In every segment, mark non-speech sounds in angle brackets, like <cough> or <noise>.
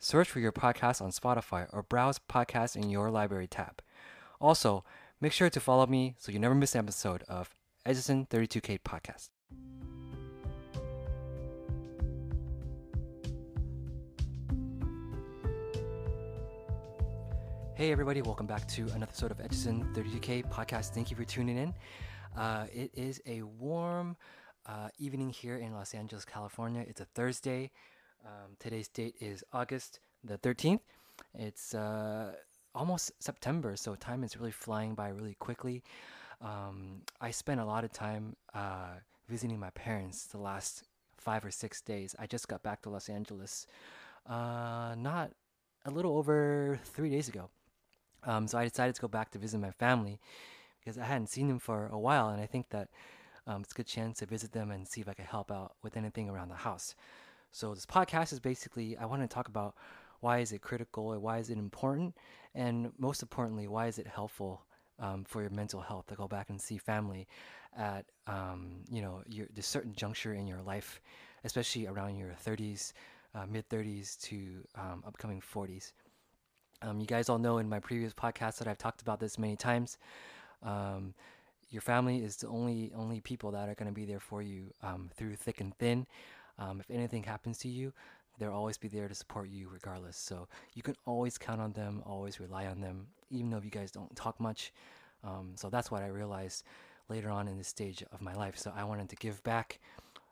Search for your podcast on Spotify or browse podcasts in your library tab. Also, make sure to follow me so you never miss an episode of Echizen 32K Podcast. Hey everybody, welcome back to another episode of Echizen 32K Podcast. Thank you for tuning in. Uh, it is a warm uh, evening here in Los Angeles, California. It's a Thursday. Um, today's date is August the 13th. It's uh, almost September, so time is really flying by really quickly. Um, I spent a lot of time uh, visiting my parents the last five or six days. I just got back to Los Angeles uh, not a little over three days ago. Um, so I decided to go back to visit my family because I hadn't seen them for a while, and I think that um, it's a good chance to visit them and see if I can help out with anything around the house. So this podcast is basically I want to talk about why is it critical and why is it important, and most importantly, why is it helpful um, for your mental health to go back and see family at um, you know your the certain juncture in your life, especially around your 30s, uh, mid 30s to um, upcoming 40s. Um, you guys all know in my previous podcast that I've talked about this many times. Um, your family is the only only people that are going to be there for you um, through thick and thin. Um, if anything happens to you, they'll always be there to support you regardless. So you can always count on them, always rely on them, even though you guys don't talk much. Um, so that's what I realized later on in this stage of my life. So I wanted to give back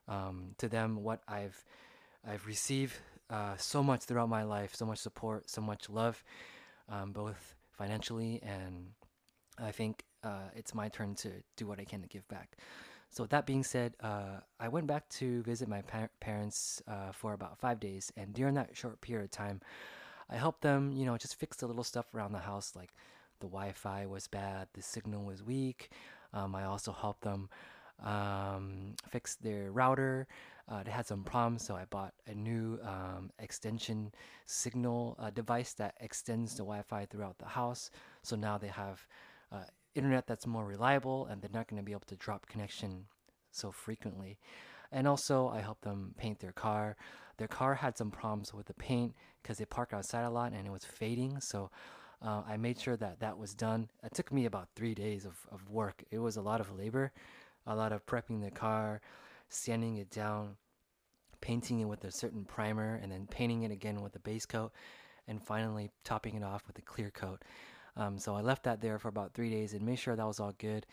um, to them what I've I've received uh, so much throughout my life, so much support, so much love, um, both financially and I think uh, it's my turn to do what I can to give back. So with that being said, uh, I went back to visit my pa- parents uh, for about five days, and during that short period of time, I helped them, you know, just fix the little stuff around the house, like the Wi-Fi was bad, the signal was weak. Um, I also helped them um, fix their router. Uh, they had some problems, so I bought a new um, extension signal uh, device that extends the Wi-Fi throughout the house. So now they have uh, internet that's more reliable and they're not going to be able to drop connection so frequently. And also, I helped them paint their car. Their car had some problems with the paint because they parked outside a lot and it was fading. So uh, I made sure that that was done. It took me about three days of, of work. It was a lot of labor, a lot of prepping the car, sanding it down, painting it with a certain primer, and then painting it again with a base coat, and finally topping it off with a clear coat. Um, so I left that there for about three days and made sure that was all good.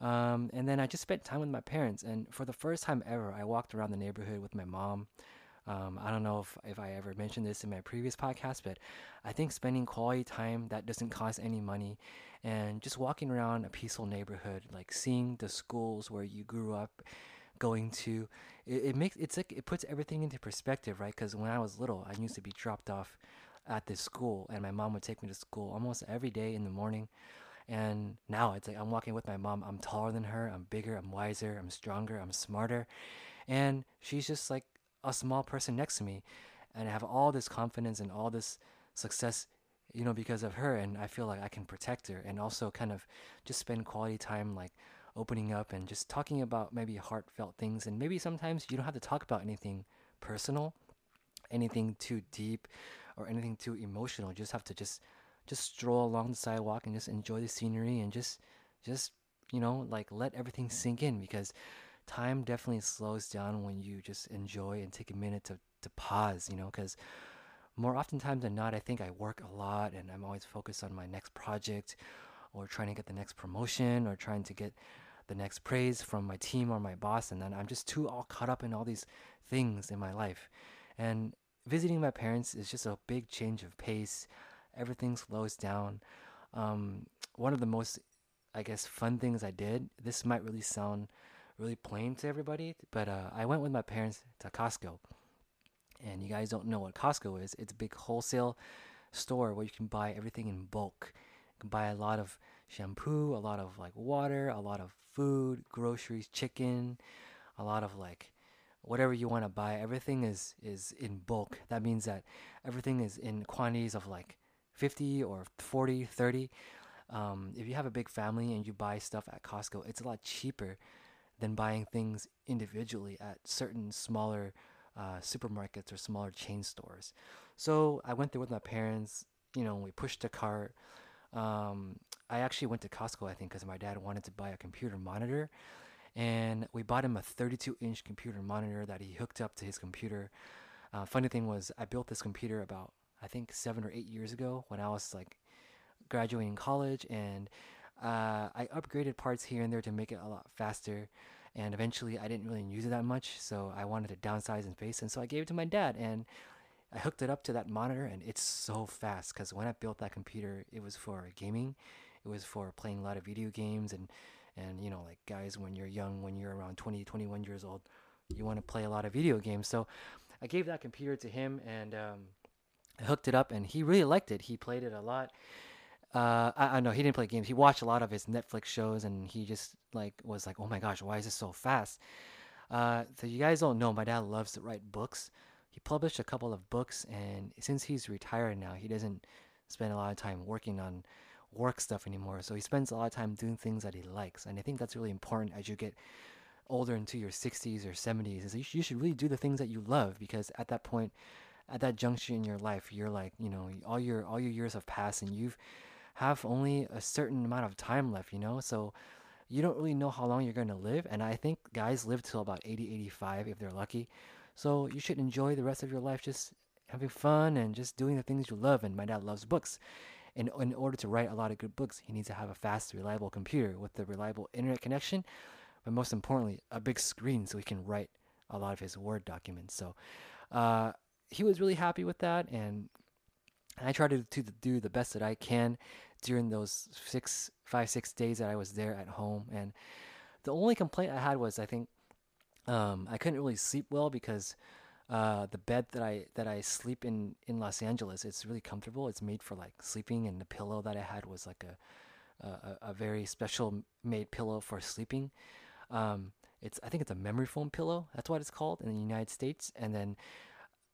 Um, and then I just spent time with my parents. And for the first time ever, I walked around the neighborhood with my mom. Um, I don't know if, if I ever mentioned this in my previous podcast, but I think spending quality time that doesn't cost any money and just walking around a peaceful neighborhood, like seeing the schools where you grew up going to, it, it makes it's like it puts everything into perspective, right? Because when I was little, I used to be dropped off at this school, and my mom would take me to school almost every day in the morning. And now it's like I'm walking with my mom. I'm taller than her. I'm bigger. I'm wiser. I'm stronger. I'm smarter. And she's just like a small person next to me. And I have all this confidence and all this success, you know, because of her. And I feel like I can protect her and also kind of just spend quality time, like opening up and just talking about maybe heartfelt things. And maybe sometimes you don't have to talk about anything personal, anything too deep or anything too emotional. You just have to just just stroll along the sidewalk and just enjoy the scenery and just just you know like let everything sink in because time definitely slows down when you just enjoy and take a minute to to pause. You know because more oftentimes than not, I think I work a lot and I'm always focused on my next project or trying to get the next promotion or trying to get the next praise from my team or my boss and then I'm just too all caught up in all these things in my life. And visiting my parents is just a big change of pace. Everything slows down. Um, one of the most, I guess, fun things I did. This might really sound really plain to everybody, but uh, I went with my parents to Costco. And you guys don't know what Costco is. It's a big wholesale store where you can buy everything in bulk. You can buy a lot of shampoo, a lot of like water, a lot of food, groceries, chicken, a lot of like whatever you want to buy. Everything is is in bulk. That means that everything is in quantities of like 50 or 40, 30. Um, if you have a big family and you buy stuff at Costco, it's a lot cheaper than buying things individually at certain smaller uh, supermarkets or smaller chain stores. So I went there with my parents. You know, we pushed the cart. Um, I actually went to Costco, I think, because my dad wanted to buy a computer monitor. And we bought him a 32 inch computer monitor that he hooked up to his computer. Uh, funny thing was, I built this computer about, I think, seven or eight years ago when I was like graduating college. And uh, I upgraded parts here and there to make it a lot faster. And eventually, I didn't really use it that much, so I wanted to downsize in space, and so I gave it to my dad. And I hooked it up to that monitor, and it's so fast. Because when I built that computer, it was for gaming, it was for playing a lot of video games, and and you know, like guys, when you're young, when you're around 20, 21 years old, you want to play a lot of video games. So I gave that computer to him, and um, I hooked it up, and he really liked it. He played it a lot uh, I, know he didn't play games. He watched a lot of his Netflix shows, and he just like was like, "Oh my gosh, why is this so fast?" Uh, so you guys don't know, my dad loves to write books. He published a couple of books, and since he's retired now, he doesn't spend a lot of time working on work stuff anymore. So he spends a lot of time doing things that he likes, and I think that's really important as you get older into your 60s or 70s. Is you should really do the things that you love because at that point, at that juncture in your life, you're like, you know, all your all your years have passed, and you've have only a certain amount of time left, you know? So you don't really know how long you're going to live. And I think guys live till about 80, 85 if they're lucky. So you should enjoy the rest of your life just having fun and just doing the things you love. And my dad loves books. In order to write a lot of good books, he needs to have a fast, reliable computer with a reliable internet connection. But most importantly, a big screen so he can write a lot of his Word documents. So uh, he was really happy with that. And and I tried to, to do the best that I can during those six, five, six days that I was there at home. And the only complaint I had was I think um, I couldn't really sleep well because uh, the bed that I that I sleep in in Los Angeles it's really comfortable. It's made for like sleeping, and the pillow that I had was like a a, a very special made pillow for sleeping. Um, it's I think it's a memory foam pillow. That's what it's called in the United States. And then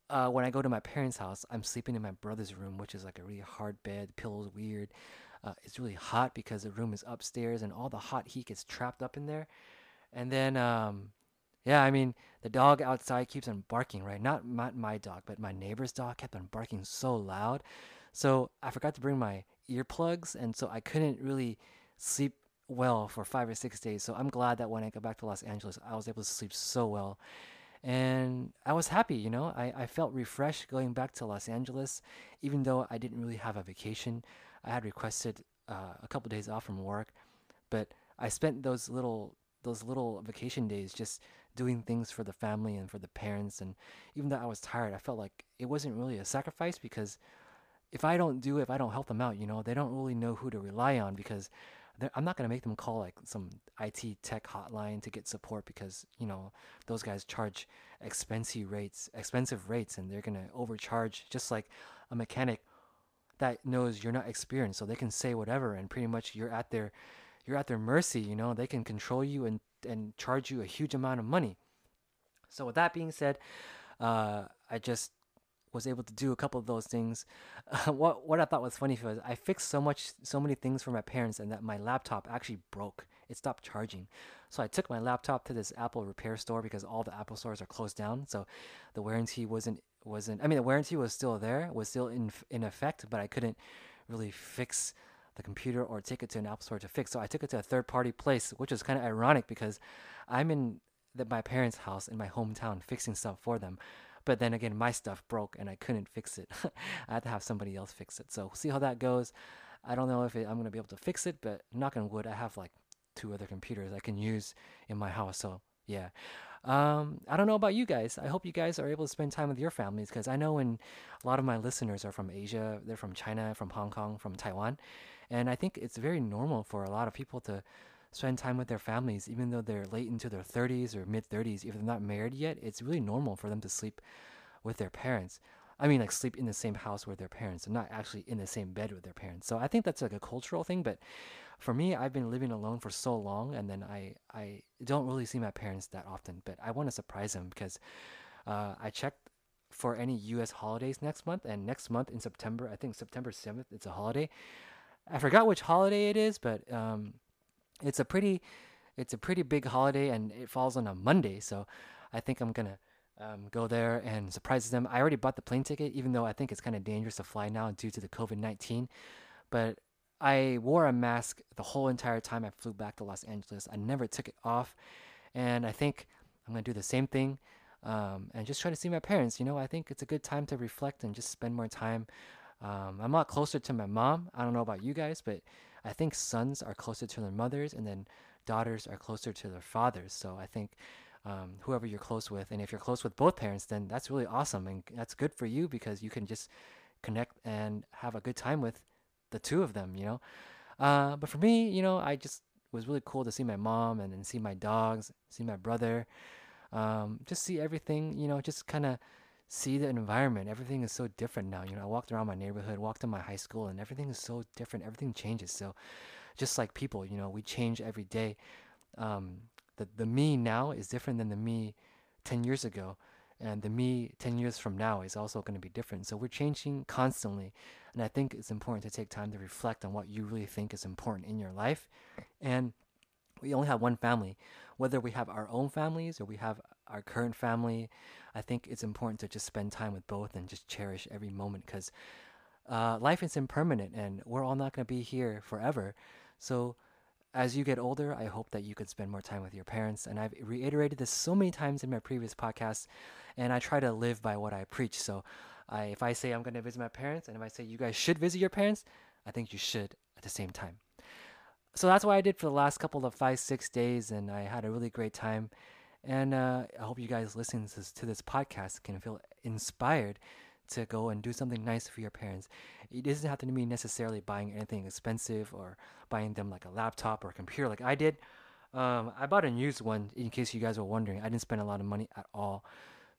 uh, when I go to my parents' house, I'm sleeping in my brother's room, which is like a really hard bed. The pillow's weird. Uh, it's really hot because the room is upstairs, and all the hot heat gets trapped up in there. And then, um, yeah, I mean, the dog outside keeps on barking, right? Not my, my dog, but my neighbor's dog kept on barking so loud. So I forgot to bring my earplugs, and so I couldn't really sleep well for five or six days. So I'm glad that when I got back to Los Angeles, I was able to sleep so well and I was happy, you know. I, I felt refreshed going back to Los Angeles, even though I didn't really have a vacation. I had requested uh, a couple of days off from work, but I spent those little those little vacation days just doing things for the family and for the parents. And even though I was tired, I felt like it wasn't really a sacrifice because if I don't do it, if I don't help them out, you know, they don't really know who to rely on because I'm not gonna make them call like some IT tech hotline to get support because you know those guys charge expensive rates, expensive rates, and they're gonna overcharge just like a mechanic that knows you're not experienced, so they can say whatever, and pretty much you're at their you're at their mercy. You know, they can control you and and charge you a huge amount of money. So with that being said, uh, I just was able to do a couple of those things. Uh, <laughs> what what I thought was funny was I fixed so much so many things for my parents and that my laptop actually broke. It stopped charging. So I took my laptop to this Apple repair store because all the Apple stores are closed down. So the warranty wasn't wasn't I mean the warranty was still there, was still in in effect, but I couldn't really fix the computer or take it to an Apple store to fix. So I took it to a third party place, which is kind of ironic because I'm in the, my parents' house in my hometown fixing stuff for them. But then again, my stuff broke and I couldn't fix it. <laughs> I had to have somebody else fix it. So we'll see how that goes. I don't know if it, I'm gonna be able to fix it, but knock on wood, I have like two other computers I can use in my house. So yeah. Um, I don't know about you guys. I hope you guys are able to spend time with your families because I know when a lot of my listeners are from Asia, they're from China, from Hong Kong, from Taiwan, and I think it's very normal for a lot of people to spend time with their families, even though they're late into their 30s or mid 30s. If they're not married yet, it's really normal for them to sleep with their parents. I mean, like sleep in the same house with their parents and not actually in the same bed with their parents. So I think that's like a cultural thing. But for me, I've been living alone for so long, and then I I don't really see my parents that often. But I want to surprise them because uh, I checked for any U.S. holidays next month, and next month in September, I think September seventh, it's a holiday. I forgot which holiday it is, but um, it's a pretty it's a pretty big holiday, and it falls on a Monday. So I think I'm gonna um, go there and surprise them. I already bought the plane ticket, even though I think it's kind of dangerous to fly now due to the COVID 19. But I wore a mask the whole entire time I flew back to Los Angeles. I never took it off. And I think I'm going to do the same thing um, and just try to see my parents. You know, I think it's a good time to reflect and just spend more time. Um, I'm a lot closer to my mom. I don't know about you guys, but I think sons are closer to their mothers and then daughters are closer to their fathers. So I think um, whoever you're close with. And if you're close with both parents, then that's really awesome. And that's good for you because you can just connect and have a good time with the two of them, you know? Uh, but for me, you know, I just was really cool to see my mom and then see my dogs, see my brother, um, just see everything, you know, just kind of see the environment. Everything is so different now. You know, I walked around my neighborhood, walked in my high school, and everything is so different. Everything changes. So, just like people, you know, we change every day. Um, the the me now is different than the me 10 years ago and the me 10 years from now is also going to be different so we're changing constantly and i think it's important to take time to reflect on what you really think is important in your life and we only have one family whether we have our own families or we have our current family i think it's important to just spend time with both and just cherish every moment because uh, life is impermanent and we're all not going to be here forever so as you get older, I hope that you could spend more time with your parents. And I've reiterated this so many times in my previous podcasts, and I try to live by what I preach. So I, if I say I'm going to visit my parents, and if I say you guys should visit your parents, I think you should at the same time. So that's what I did for the last couple of five, six days, and I had a really great time. And uh, I hope you guys listening to this, to this podcast can feel inspired to go and do something nice for your parents. It doesn't have to mean necessarily buying anything expensive or buying them like a laptop or a computer like I did. Um, I bought a used one in case you guys were wondering. I didn't spend a lot of money at all.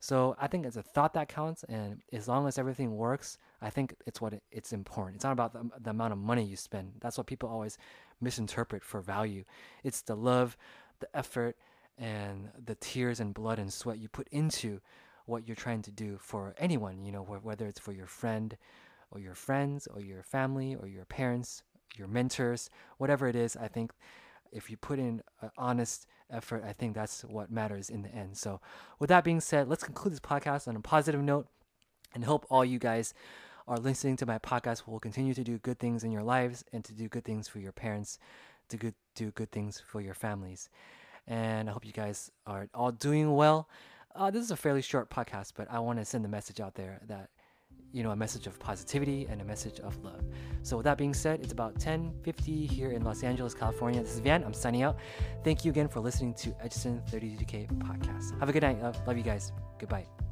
So I think it's a thought that counts, and as long as everything works, I think it's what it, it's important. It's not about the, the amount of money you spend. That's what people always misinterpret for value. It's the love, the effort, and the tears and blood and sweat you put into what you're trying to do for anyone, you know, whether it's for your friend or your friends or your family or your parents, your mentors, whatever it is, I think if you put in an honest effort, I think that's what matters in the end. So, with that being said, let's conclude this podcast on a positive note and hope all you guys are listening to my podcast will continue to do good things in your lives and to do good things for your parents, to good, do good things for your families. And I hope you guys are all doing well. Uh, this is a fairly short podcast, but I want to send the message out there that, you know, a message of positivity and a message of love. So with that being said, it's about 10:50 here in Los Angeles, California. This is Van. I'm signing out. Thank you again for listening to Echizen 32K podcast. Have a good night. Love you guys. Goodbye.